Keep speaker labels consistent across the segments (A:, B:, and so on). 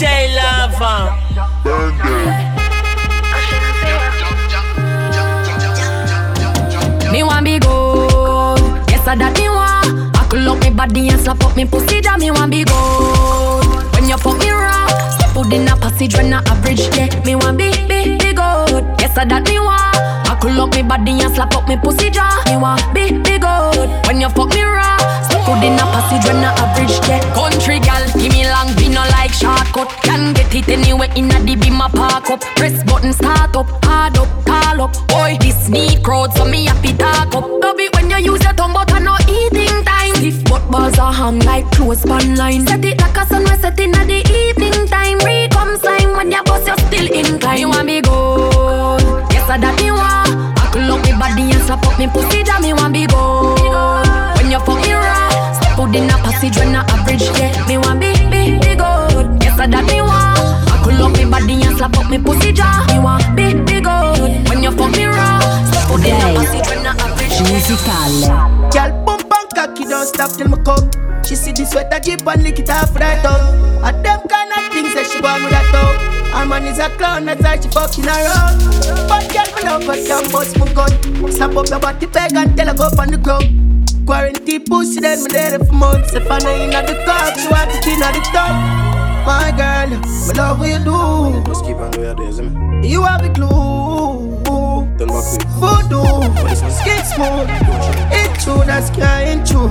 A: DJ Lava.
B: Me want be good. Yes, I that me want. Buckle up me body and slap up me pussy. That me want be good. When you fuck me raw, step out in a passage when I average. Yeah, me want be be be good. Yes, I that me want. Buckle up me body and slap up me pussy jaw. Me want be be good. When you fuck me raw, out in a passage when I average. Yeah, country gal, give me long, be no like shortcut. Can get it anywhere in a beam a park up. Press button start up, hard up, call up. Boy, this need crowd so me happy talk up. Love it when you use your tongue but I no eating time. If butt balls are hung like clothes pan line. Set it like a sun we set in at the evening time. Read come sign when your boss you're still inclined. You want me good? Yes, I that me want. Buckle up me body and slap up me pussy. That me want be good. When I. Yeah, me want be be be good. Yes, I that me want. Buckle up me body and slap up me pussy jaw. Me want be be good. When you fuck me raw, step out in a passage when I average. Yeah.
C: Musicale.
D: Girl, bump and cocky, don't stop till me come. She see the sweater jeep and lick it off right up. And them kind of things that she want with that up. Her man is a clown, that's why she fucking around. But girl, me love her, can bust my gun. Slap up your body bag and tell her go up on the ground. Quarantine pussy, then me there for months. If I know in the car, she want it in the top. My girl, me love what you do.
E: Just keep on doing this, man.
D: You have the glue.
E: Turn back quick.
D: Voodoo, skin smooth. It's true, that's can't true.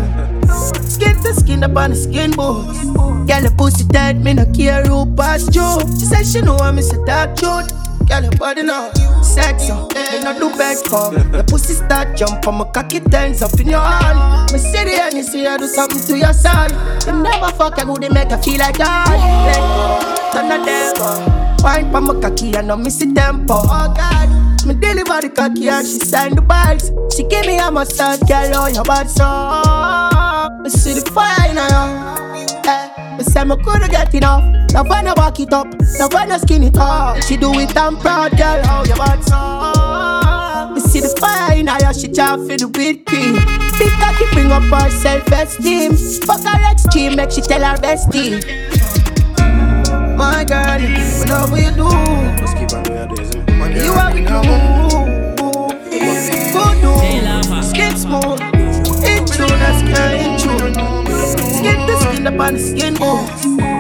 D: Skin to skin up on the skin boots. Girl, the pussy tight, me no care who pass you. She said she know I'm Mr. Dark Truth. Girl, your body now, sexy. Me no do bad for. The pussy start jump on my cocky turns up in your hand. Me see the and you see I do something to your son. You never fuck a good, they make her feel like that. Turn the devil. Wine pa my cocky, I know miss the tempo. Oh God. Me deliver the cocky and she sign the bags. She give me a massage, girl, oh your bad so. Me see the fire in her. Eh, me say me coulda get enough. Now when I walk it up, now when I skin it up, she do it I'm proud, girl, oh your bad so. Me see the fire in her, she try for the whipped cream. Big cocky bring up her self-esteem. Fuck her extreme, make she tell her bestie. My girl, me love what you do.
E: Just keep on doing this, man.
D: You have it glue. Voodoo, skin smooth. Intro, that's kind true. To up on the skin bones.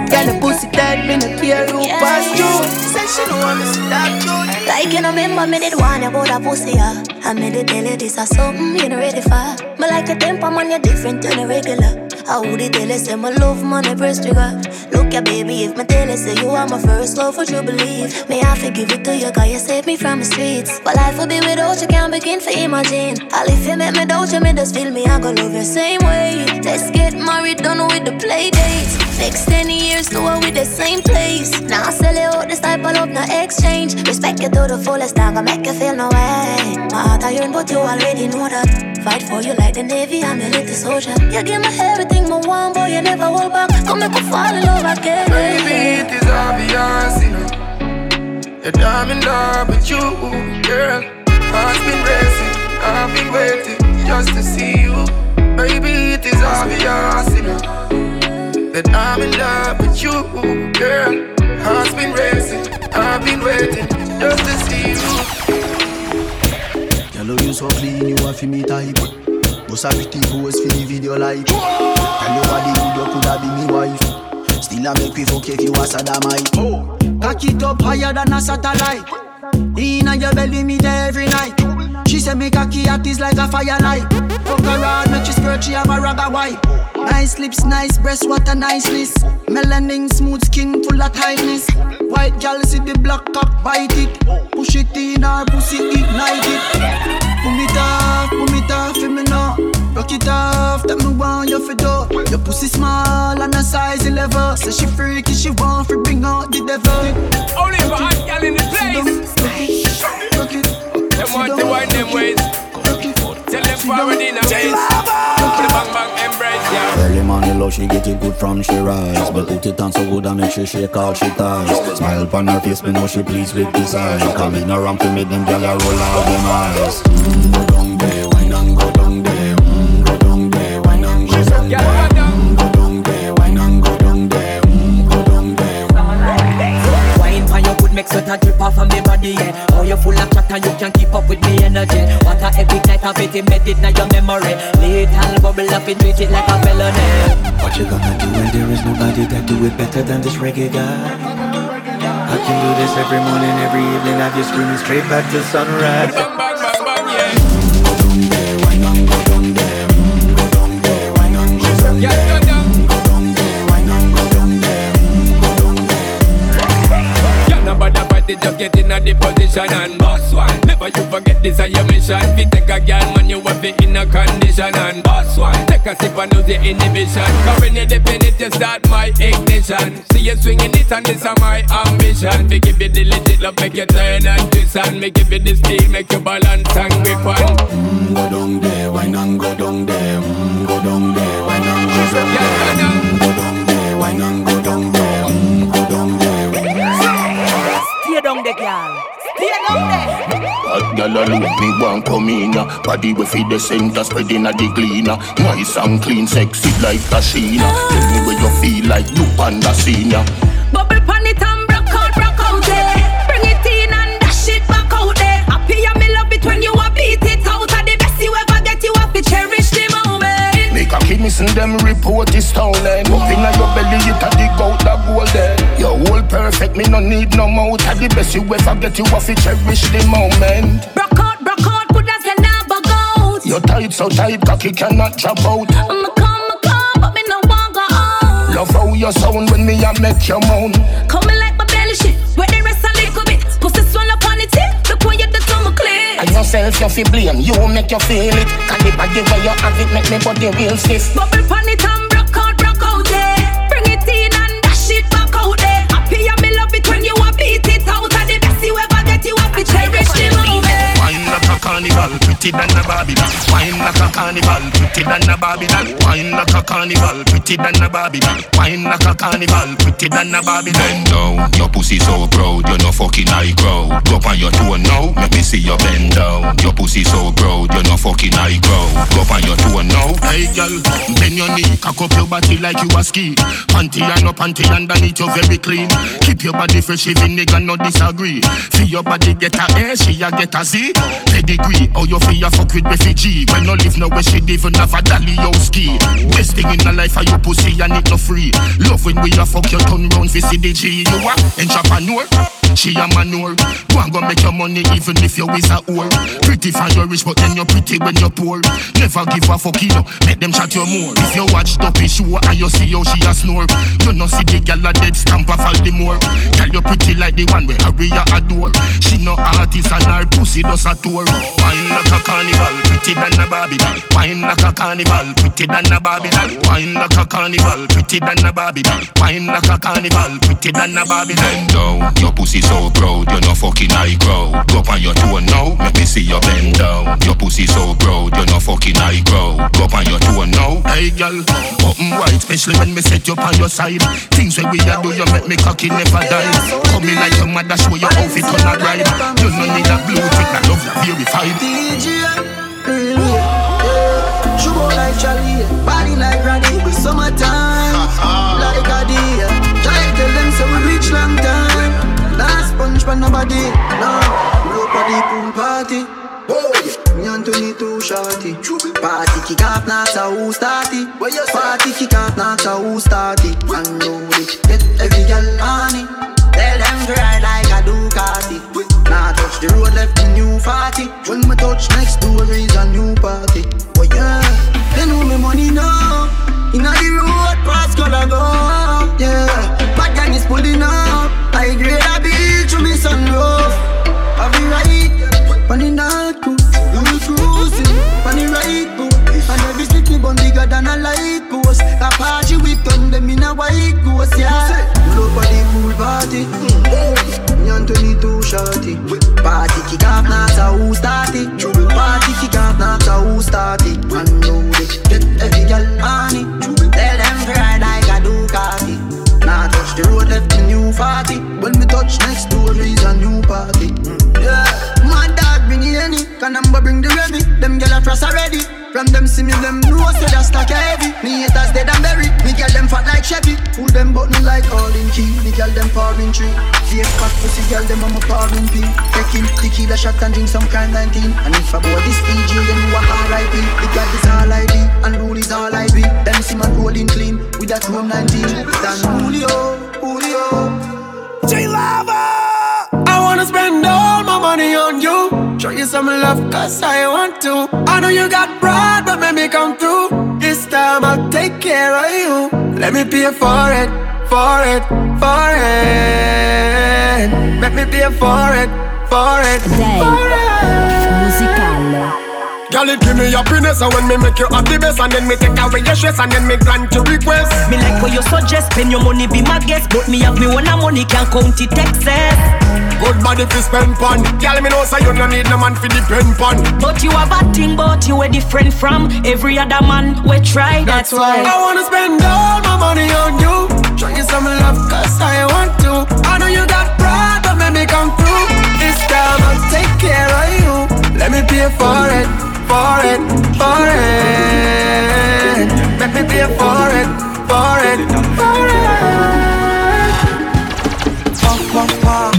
D: Girl, the pussy tight, me no care who pass through. Say she know I'm Mr. Dark Truth.
F: Like you know, remember me did want about a pussy, yeah. I made it tell you this is something mm, you not ready for. Me like your temper, man, you're different than a regular. I would it tell say my love, I press trigger. Look ya, baby, if me tell say you are my first love, would you believe? May I forgive it to you, cause you saved me from the streets. But life would be without you, can't begin to imagine. All if you make me doubt you, me just feel me, I go love you same way. Let's get married, done with the play dates. Next 10 years, do it with the same place. Now I sell it out this type of love, no exchange. Respect you to the fullest, I'm gonna make you feel no way. My heart I yearn, but you already know that. Fight for you like the Navy, I'm your little soldier. You give me everything, my one boy, you never hold back. Come make me fall in love again.
G: Baby, it is obvious, you know That I'm in love with you, girl Heart's been racing, I've been waiting just to see you Baby, it is obvious, you know That I'm in love with you, girl Heart's been racing, I've been waiting just to see you
H: Girl, oh, you so clean, you have to me type. Bust a pretty pose for the video like. Tell you what the good, you coulda be me wife. Still a make we fuck if you a sodomite. Cock it up higher than a satellite. Inna your belly, me there every night. She say me cocky hot is like a firelight. Fuck around, make she skirt, she have a ragga white. Nice lips, nice breasts, what a niceness. Melanin, smooth skin, full of tightness. White gal see the black cock, bite it. Push it in her pussy, ignite it. Pull it off, pull it off, for me now. Rock it off, that me want you for do. Your pussy small and a size 11. Say she freaky, she want free, bring out the devil.
A: Only for hot gal in the place.
H: Rock it,
A: Them want to wind them ways. Tell them forward in a. The bang bang.
H: Love, she get it good from she rise. But put it on so good and make she shake all she ties. Smile upon her face, me know she pleased with this eyes Come in around to make them gyal a roll out them eyes. Mm, Go down there, wine and go down there. Mm, Go down there, wine and go down there.
A: Down
H: there
C: a drip off of me body, yeah. Oh, you full of chat and you can't keep up with me energy. What a epic night of it embedded in your memory. Little bubble up and treat it like a felony.
I: What you gonna do when there is nobody that do it better than this reggae guy? I can do this every morning, every evening. Have you screaming straight back to sunrise.
J: It, just get in a the position and boss one. Never you forget this is your mission. If you take a girl, man, you have it in a condition and boss one. Take a sip and lose your inhibition. Cause when you dip in it, you start my ignition. See you swinging it and this is my ambition. Me give you the legit love, make you turn and twist and me give you the steel, make you balance and grip on.
I: Mm, Go down there, why not go down there? Mm, Go down there, why not go down there?
K: Hot gal alone, me want come in ya. Body we feed the center, spreading a the cleaner. Nice and clean, sexy like Tashina. Tell me where you feel like you panda senior.
B: Bubble pan it and broke out, broke out there. Bring it in and dash it back out there. Happy and me love it when you a beat it out. Are the best you ever get, you have to cherish the moment.
K: Make a kiss and them report is stolen. Up inna your belly, it a dig out the golden. Your whole perfect, me no need no mouth. A the best you ever get, you have to cherish the moment.
B: Broke out, broke out, could I say never go out?
K: Your tight so tight, cocky cannot drop out.
B: I'ma come, I'ma come, but me no want go out.
K: Love how you sound when me a make you moan.
B: Coming like my belly shit, where the rest a little bit. Pussy swell up on the tip, look when you to my clit.
K: And yourself you fi blame, you make you feel it. Can the body where you have it make me body real stiff.
B: Bubble pan it
K: pretty than a Babylon. Wine like a carnival, pretty than a Babylon. Wine like a carnival, pretty than a Babylon. Wine like a carnival, pretty than a Babylon. Bend down, your pussy so proud, you're no fucking high crowd. Go up on your toe now, make me see your bend down. Your pussy so proud, you're no fucking high crowd. Go up on your toe now. Hey girl, bend your knee, cock up your body like you a ski. Panty and no panty underneath, you very clean. Keep your body fresh, even nigga no disagree. See your body get a A, she a get a Z. Pedigree, how you feel fuck with refugee. When no live nowhere, she even have a dolly ski. Best thing in the life are your pussy and it no free. Love when we a fuck your turn round for CDG. You a entrepreneur. She a manure. Go and go make your money even if you is a whore. Pretty for your rich, but then you're pretty when you're poor. Never give a fuck, you know. Make them chat you more. If you watch Duppy show and you see how she a snore, you know see the gal a dead stamp of all the more. Tell you pretty like the one where Aria adore. She no artist and her pussy does a tour. Wine like a carnival, pretty than a Babylon. Wine like a carnival, pretty than a Babylon. Wine like a carnival, pretty than a Babylon. Wine like a carnival, pretty than a Babylon. Bend down, your pussy so proud, you're no fucking high crowd. Go up on your toe now, make me see your bend down. Your pussy so proud, you're no fucking high crowd. Go up on your toe now. Hey girl, open wide, especially when me set you on your side. Things when we a do, you make me cocky never die. Come in like your mother, show your outfit on a ride. You no need a blue tick, that love you verified.
H: DJ, real me, yeah. Sugar like Charlie, body like Randy. Summertime, like a deer. Try tell them so we reach long time. But nobody, no. Blow for the pool party. Oh, me and Tony too shorty. Party kick off, not a who start it. Party kick off, not a who start it. And load it, get every girl on it. Tell them to ride like a Ducati. Now touch the road, left the new 40. When me touch next door is a new party. Oh yeah, they know me money now. Inna the road, pass color go. Yeah, bad gang is pulling up. I grade a sunroof. Have the right, on the night cool. You will cruising, on the right boat. And every sticky bun bigger than a light post. Apache with them, them in a white ghost, yeah. The pool party. Mm. Me and Tony too shorty. Party kick off, not a who start it. Party kick off, not a who it. And know it, get every girl on the road, left the new 40. When me touch next door, is a new party. Mm. Yeah, my dog bring the any. Number bring the ready. Them gyal a trust already. From them see me, them know so that's like heavy. Me haters dead and buried. Me girl them fat like Chevy. Pull them button like all in key. Me girl them foreign tree. Fake fat pussy girl them on my foreign pee. Taking tequila shot and drink some kind 19. And if I boy this PG, then you are R.I.P. The God is all I be, and rule is all I be. Them see man rolling clean with that room 19. Don Julio.
L: J Lava. I wanna spend all my money on you. Show you some love, cause I want to. I know you got pride, but let me come through. This time I'll take care of you. Let me pay for it, for it, for it. Let me pay for it, for it, for it. Girl, it give me happiness And when me make you happy best And then me take away your stress And then me grant your request.
C: Me like what you suggest Spend your money, be my guest. But me have me one money Can't count it excess.
L: Good body fi spend pon Girl, me know say you no need no man fi depend pon
C: But you have a thing But you are different from Every other man. We try That's, why.
L: I wanna spend all my money on you. Show you some love Cause I want to. I know you got pride But let me come through. This time I'll take care of you. Let me pay for it for it, for it. Let me pay for it, for it, for it.
M: Puff, puff, puff,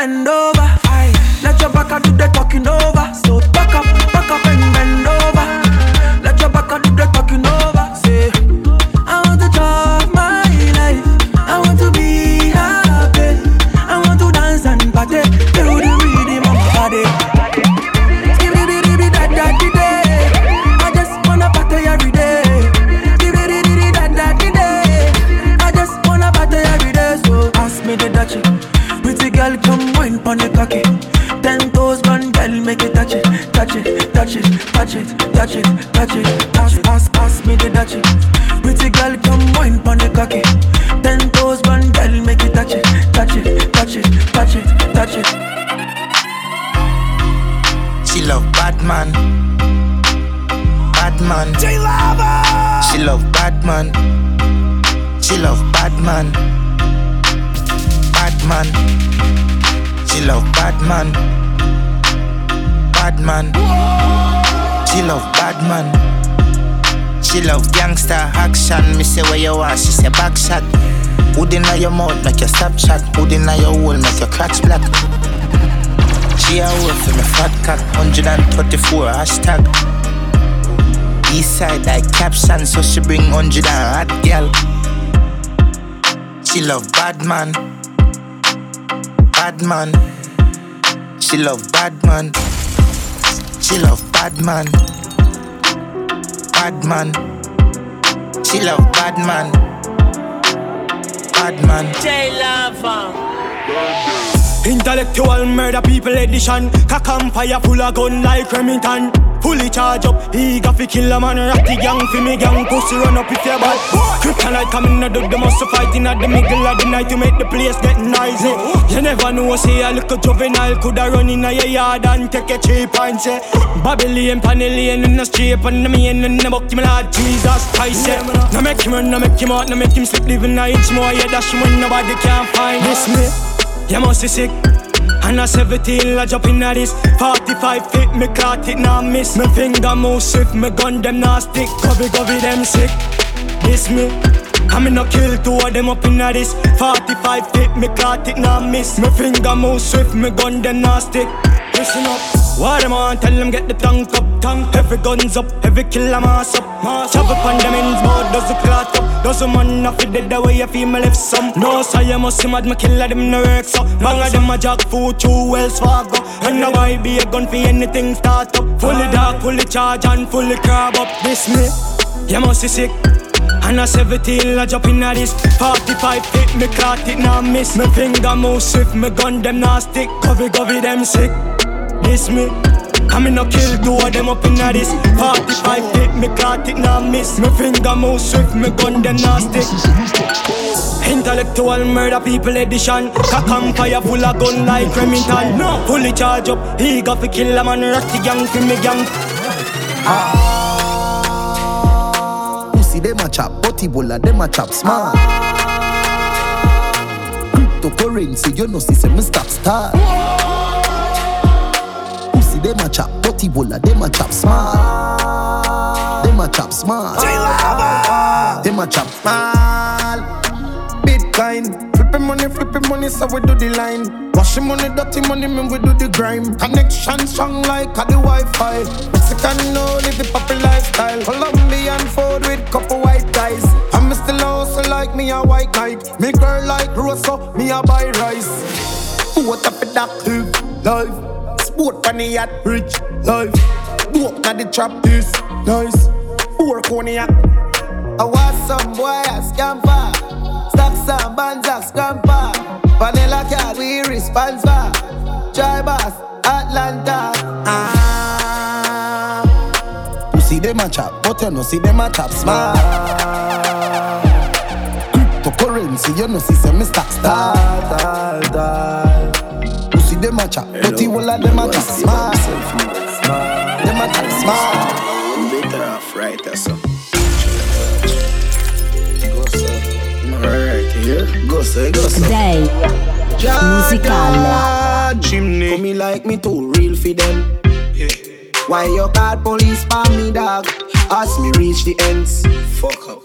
M: and
N: Batman. She love Batman. She love gangster action. Me say where you are, she say back shot. Hood inna your mouth, make your stop shot. Hood inna your hole, make your crotch black. She a word for me fat cock, 134 hashtag. East side like caption, so she bring 100 and hot girl. She love bad man, bad man. She love bad man. She love bad man, bad man. She love bad man, bad man.
C: J Lava.
L: Intellectual murder people edition Cock fire full of gun like Remington Fully charge up, eager fi kill a man Ratty gang fi me gang, pussy run up if you bad. Kryptonite coming out of the muscle fighting at the middle of the night To make the place get noisy. You never know, what's say a little juvenile Coulda run in a your yard and take a cheap and say Babylon, Panellian in the street And the main in the buck, my lord Jesus Christ yeah. Now make him run, now make him out Now make him sleep living a inch more Yeah, dash when nobody can find this me. You must be sick. And a 17, I jump in at this 45 feet, me caught it, now miss. Me finger move swift, me gun them now stick. Covey, covey, them sick. This me. I'm in a kill two of them up in this 45 feet, me caught it, now miss. Me finger move swift, me gun them now stick Listen up what them on, tell them get the tank up, tank Every guns up, every kill a mass up Mass up upon them ends, more does the clot up Doesn't man not fit dead the way you feel me left some. No, so you must see mad me killer them no work so. Bang of them a jack food two Wells Fargo. And now I be a gun for anything start up. Fully dark, fully charge and fully crab up. This me, you must be sick. And I 17, I jump in at this 45 feet, me caught it, now miss Me finger move swift, me gun them now stick Covey, covey, them sick This me I me no kill two of them up in this 45 feet, me caught it, now miss Me finger move swift, me gun them stick Intellectual murder people edition Cock and fire full of gun like Remington no. Fully charge up, he got to kill a man Rock gang for me gang ah
H: pussy, them a chop. But Ebola, them a chop smart. Cryptocurrency, you know, see, me stop start. Them a chop. But Ebola, them a chop smart. Them a chop smart. Them a chop smart.
O: Bitcoin. Flipping money, flipping money, so we do the line. Washing money, dirty money, man, we do the grime. Connection strong like a the Wi-Fi. Mexican no live the poppy lifestyle. Colombian food with couple white guys. I'm still also like me a white knight. Me girl like Rosa, me a buy rice. What up with that life? Sport funny yacht, rich life. Walk na the trap this nice. Four cognac. I want some boy a scamper. Stocks and bands scamper. Vanilla cat, we response for. Try Atlanta. Ah.
H: You see them a chop, but you no see them a chop smart. Cryptocurrency, you no see some me stock start. You see them a chop, but the whole of them a chop smart. Them a chop smart.
E: Better off right or so. Alright, here. Go so, go so.
P: Day musicale.
O: Chimney. Come me like me too real for them. Why you call police for me, dog? Ask me reach the ends.
E: Fuck up.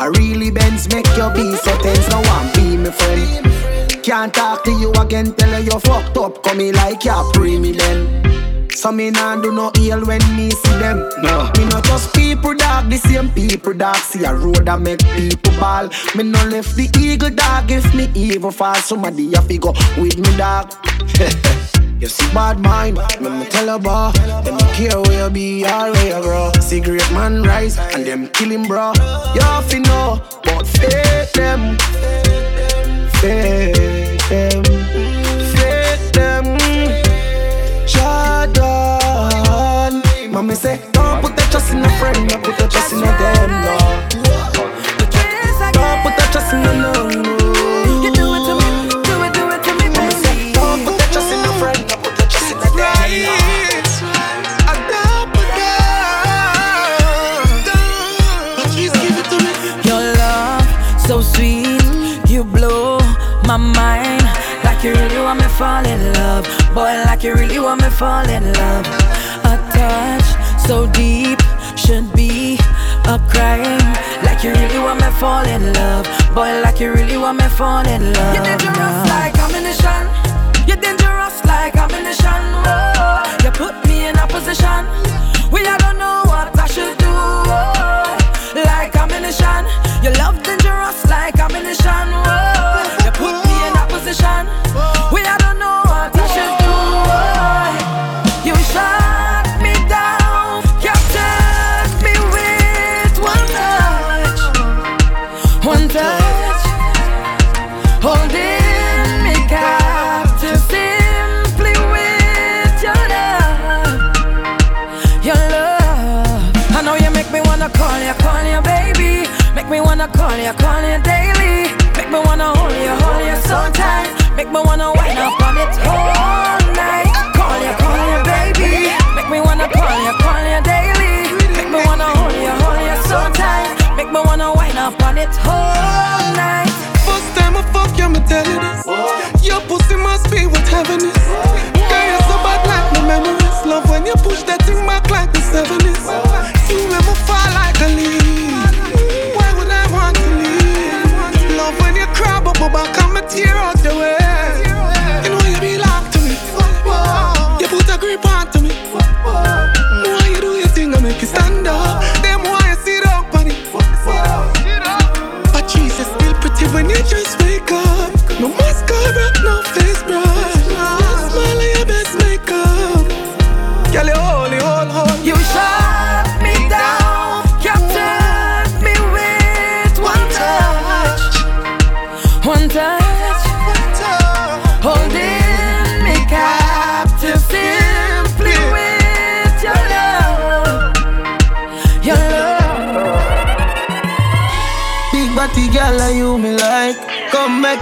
O: I really bends make your be so tense. No one be my friend. Can't talk to you again, tell her you fucked up. Come me like you pre me then. So me nah do no ill when me see them. No. Me not just people dog, the same people dog. See a road that make people ball. Me no left the eagle dog if me evil fall. Somebody to go with me dog. You see bad mind, let me tell you about Them don't care where you be or where you grow Cigarette man rise and them kill him bro You have to know, but fake them Fake say, don't put the trust in a friend Don't put the trust in a them, no Don't put the trust in a no, no. You do it to me, do it, do it to me, baby. Don't put the trust in a friend Don't put the trust in a them,
Q: Your love, so sweet, you blow my mind. Like you really want me fall in love. Boy, like you really want me fall in love. So deep should be a crime. Like you really want me fall in love. Boy, like you really want me fall in love. You're dangerous like ammunition. You're dangerous like ammunition. Oh, you put me in a position where I don't know what I should do. Oh, like ammunition. Your love dangerous like ammunition. Oh, you put me in a position call you, call you daily. Make me wanna hold you, hold you so tight. Make me wanna wind up on it all night. Call you, call you, baby. Make me wanna call you, call you daily. Make me wanna hold you, hold you so tight. Make me wanna wind up on it all night.
R: First time I fuck you, me tell you this. Your pussy must be what heaven is. Girl, you're so bad like no memories. Love when you push that thing back like the 70s. Tear out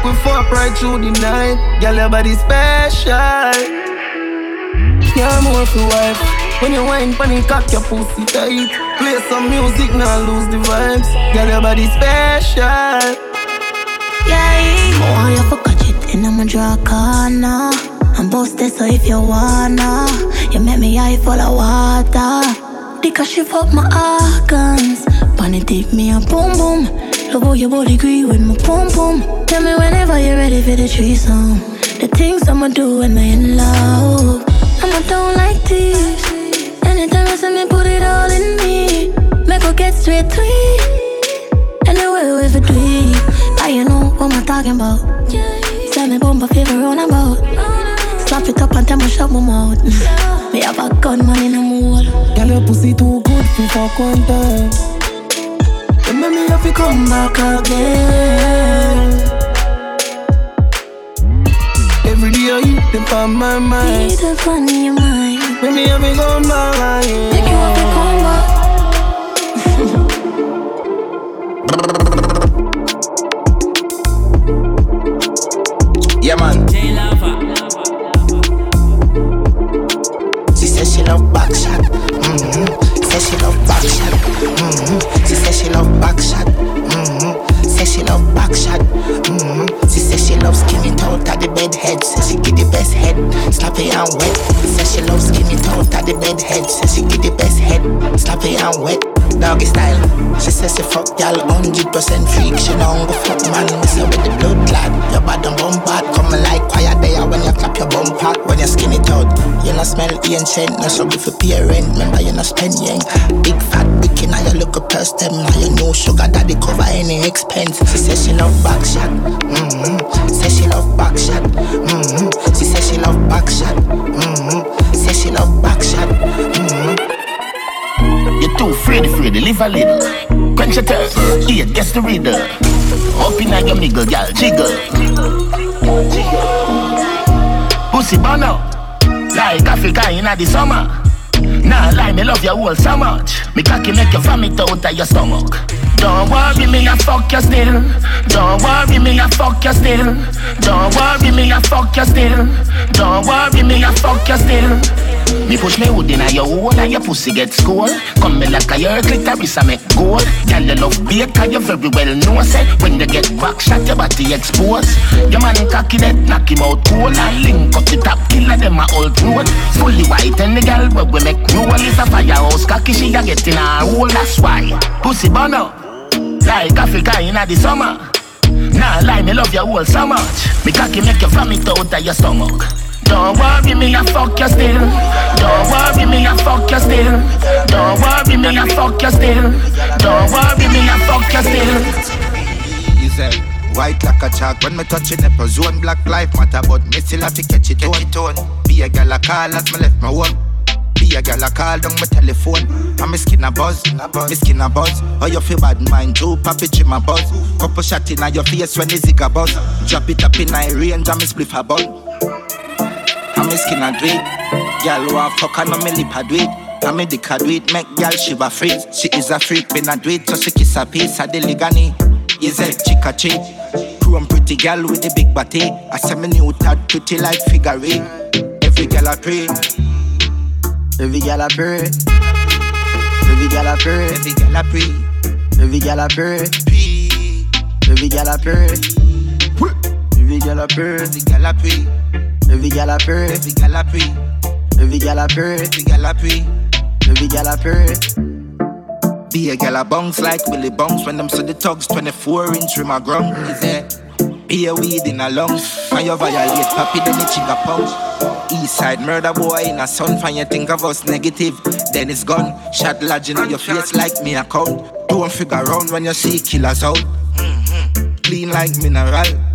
D: Come make we fuck right through the night. Girl, your body special. Yeah, more for wife. When you wine, funny cock your pussy tight. Play some music, now lose the vibes. Girl, your body special.
F: Yeah, I want you for catch it and I'ma draw a corner. I'm busted, so if you wanna, you make me eye full of water. Because she fuck my organs. Bunny dip me a boom boom. Love how your body agree with my boom boom. Tell me whenever you're ready for the threesome. Oh. The things I'ma do when I'm in love. I'ma don't like this. Anytime you see me, put it all in me. Make her get straight to it. Anyway, we for do. I you know what I'm talking about. Send me bumper favor on about. Slap it up and tell me shut my mouth. Me have a gunman in a mole.
D: Girl, your pussy too good for fuck one time. You make me have to come back again. Every day you dip on my mind.
F: Need a fun in your mind.
D: Make me have to come back again.
F: Make you have to come back.
N: Yeah, man. She says she love back shot. Mm-hmm. Says she love back shot. She love back shot. Mm-hmm. She says she loves skinny out at the bed head. Says she get the best head, sloppy and wet. Says she loves skinny out at the bed head. Says she get the best head, sloppy and wet. Doggy style. She says she fuck y'all 100% freak. She don't go fuck man. Me say with the blood clot. Your bad and bum bad. Coming like quiet there when you clap your bum part. When you skin it out. You not smell ancient. No struggle for pay rent. Remember you not spend yang. Big fat wicked. Now you look a purse them. Now you know sugar daddy cover any expense. She says she love back shot. Mm-hmm. Says she love back shot. Mm-hmm. She says she love back shot. Mm-hmm. Says she love back shot. Mm-hmm.
K: You're too afraid to live a little. Quench your thirst, eat, guess the reader. Up in your niggle, gal, jiggle. Pussy bono, like Africa in the summer. Nah, lie, me love you all so much. Me cocky make you vomit out of your stomach. Don't worry me, I fuck you still. Don't worry me, I fuck you still. Don't worry me, I fuck you still. Don't worry me, I fuck you still. Me push me hood in your hole and your pussy get score. Come me like a your clitoris I make gold. Girl you love bait cause you very well know say when you get back shot your body exposed. Your man cocky that knock him out cool and link up the top killer them a old road. Fully white and the girl where we make roll is a firehouse cocky she a get in a hole that's why pussy burn up like Africa in the summer. Nah lie me love you all so much. Me cocky make you vomit out of your stomach. Don't worry me, I fuck you still. Don't worry me, I fuck you still. Don't worry me, I fuck you still. Don't worry me, I fuck you still.
N: You white like a chalk when me touch it nipple zone black life matter but me still have to catch it on tone. Be a gal a call as me left my home. Be a gal a call down my telephone. And me skin a buzz, me skin a buzz. Oh you feel bad mind too, papi trim a buzz. Couple shot in your face when the zig a buzz. Drop it up in my range and me spliff a bun. Me skin a do it. Gal want fuck and me lip a do it. Me dick a do it, make gal shiver freeze. She is a freak, me not do it, so she kiss a piece of the ligani. Is a chick a chick. Chrome pretty gal with the big body. I say me new tad pretty like figure eight. Every gal a pray. Every gal a pray. Every gal a pray. Every gal a pray. Every gal a pray. Every gal a pray. Every gal a pray. Every gal a pray. Every gal a pray. Every gal a pray. Every gal a pray. Every gal a pray. Every gal a pray. Be a gal a bounce like Willie Bounce when them see the thugs 24 inch rim a ground. Is it? Be a weed in a lungs. When you violate papi, then the chigga punch. East side murder boy in a sun. When you think of us negative, then it's gone. Shot lodging on your face like me account. Don't figure around when you see killers out. Mm-hmm. Clean like mineral.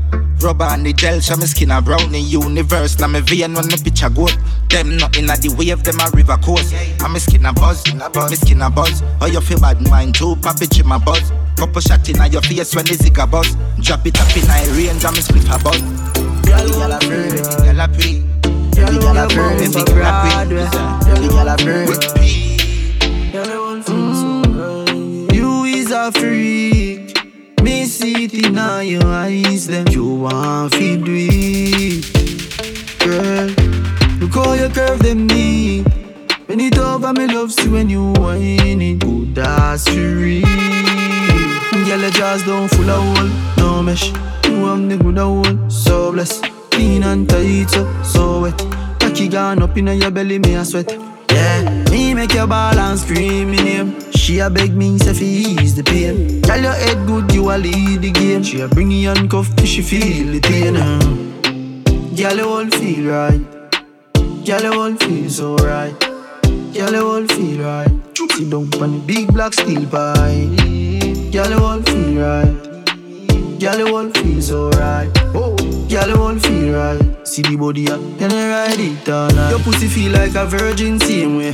N: Rubber and the gel, so my skin a brown in universe. Now me vein when the a goat. Them not in the wave, them a river coast. And my skin a buzz, my skin a buzz. Oh you feel bad mind too, papi chim a buzz. Couple shot in your face when the zig a buzz. Drop it up in my range and me split a buzz. Every gal a pray, every gal a pray. Every gal a pray, every gal a pray. Every gal a pray.
D: You is a freak.
H: Me see it in your eyes, them you want fi do girl. Look how you curve them knee. When it over, me love see when you whine it. Good ass for real. Girl, your jaws down full of hole, no mesh. You have the good hole, so blessed. Clean and tight, so, so wet. Cocky gone up in your belly, me a sweat. Yeah, me make your ball and scream me name. She a beg me, say ease the pain. Tell your head good, you a lead the game. She a bring you handcuff, she feel the pain. Girl, you all feel right. Girl, you all feel so right. Girl, you all feel right. Sit down on the big black steel pie. Girl, you all feel right. Girl, you all feel so right. Oh, girl, you all feel right. See the body up, can you ride it all night? Your pussy feel like a virgin, same way.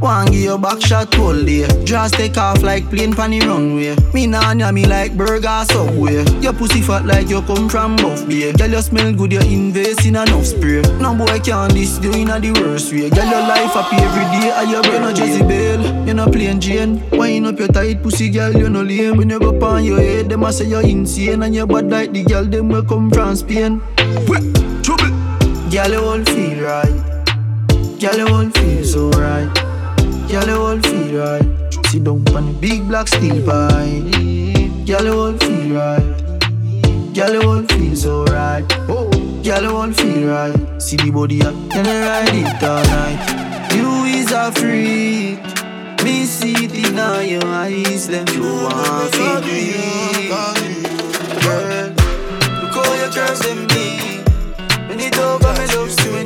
H: One give your back shot all day. Just take off like plane pan the runway. Me nah near me like burger subway. Your pussy fat like you come from Buff Bay. Girl, you smell good, you invest in enough spray. No boy can this do in the worst way. Girl, your life happy every day. Are you brain no Jezebel? You no plain Jane. Wind up your tight pussy, girl, you no lame. When you go on your head, them a say you're insane. And you bad like the girl, them will come from Spain. Trouble. Girl, you all feel right. Girl, you all feel so right. Girl, you all feel right. Sit down on the big black steel pie. Girl, you all feel right. Girl, you all feel so right. Oh, girl, you all feel right. See the body up, can you ride it all night? You is a freak. Me see it in your eyes, them you want to be. Girl, look how your curves them me. When it over, me love you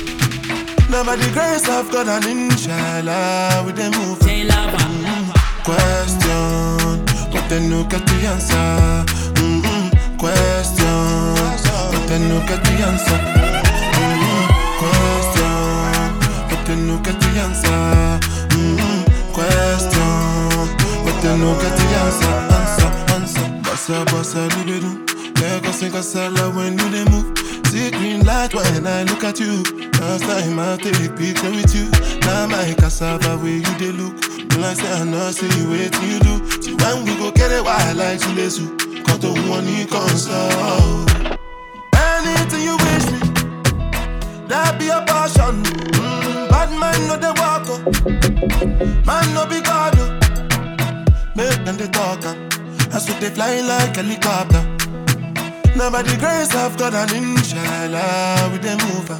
R: Never the grace of God and inshallah with them move. Mm, Question, but then no get the answer. Mm-mm. Question, but then no get the answer. Mm-mm. Question, but then no get the answer. Mm-mm. Question, but then no get the answer. Answer, answer. Bossa, bossa, libido. Lagos and Casala when you they move. See green light when I look at you. Last time I take picture with you. Now my cassava where you they look. When I say I know, see till you do. See when we go get it, why I like to lesu. Got the one you console. Anything you wish me, that be a passion. Mm, bad man no they walk up. Man no be God. oh. Make them they talk. uh. I saw they fly like helicopter. Now by the grace of God and inshallah we them move uh.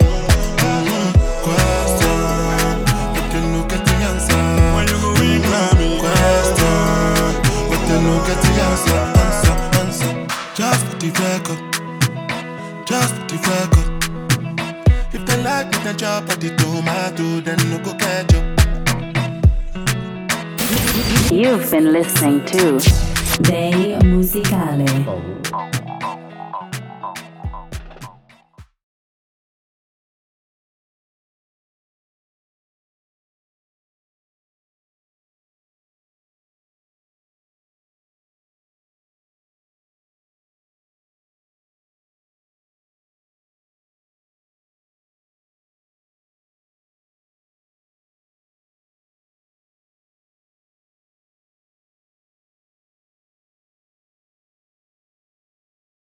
P: been listening to Musicale.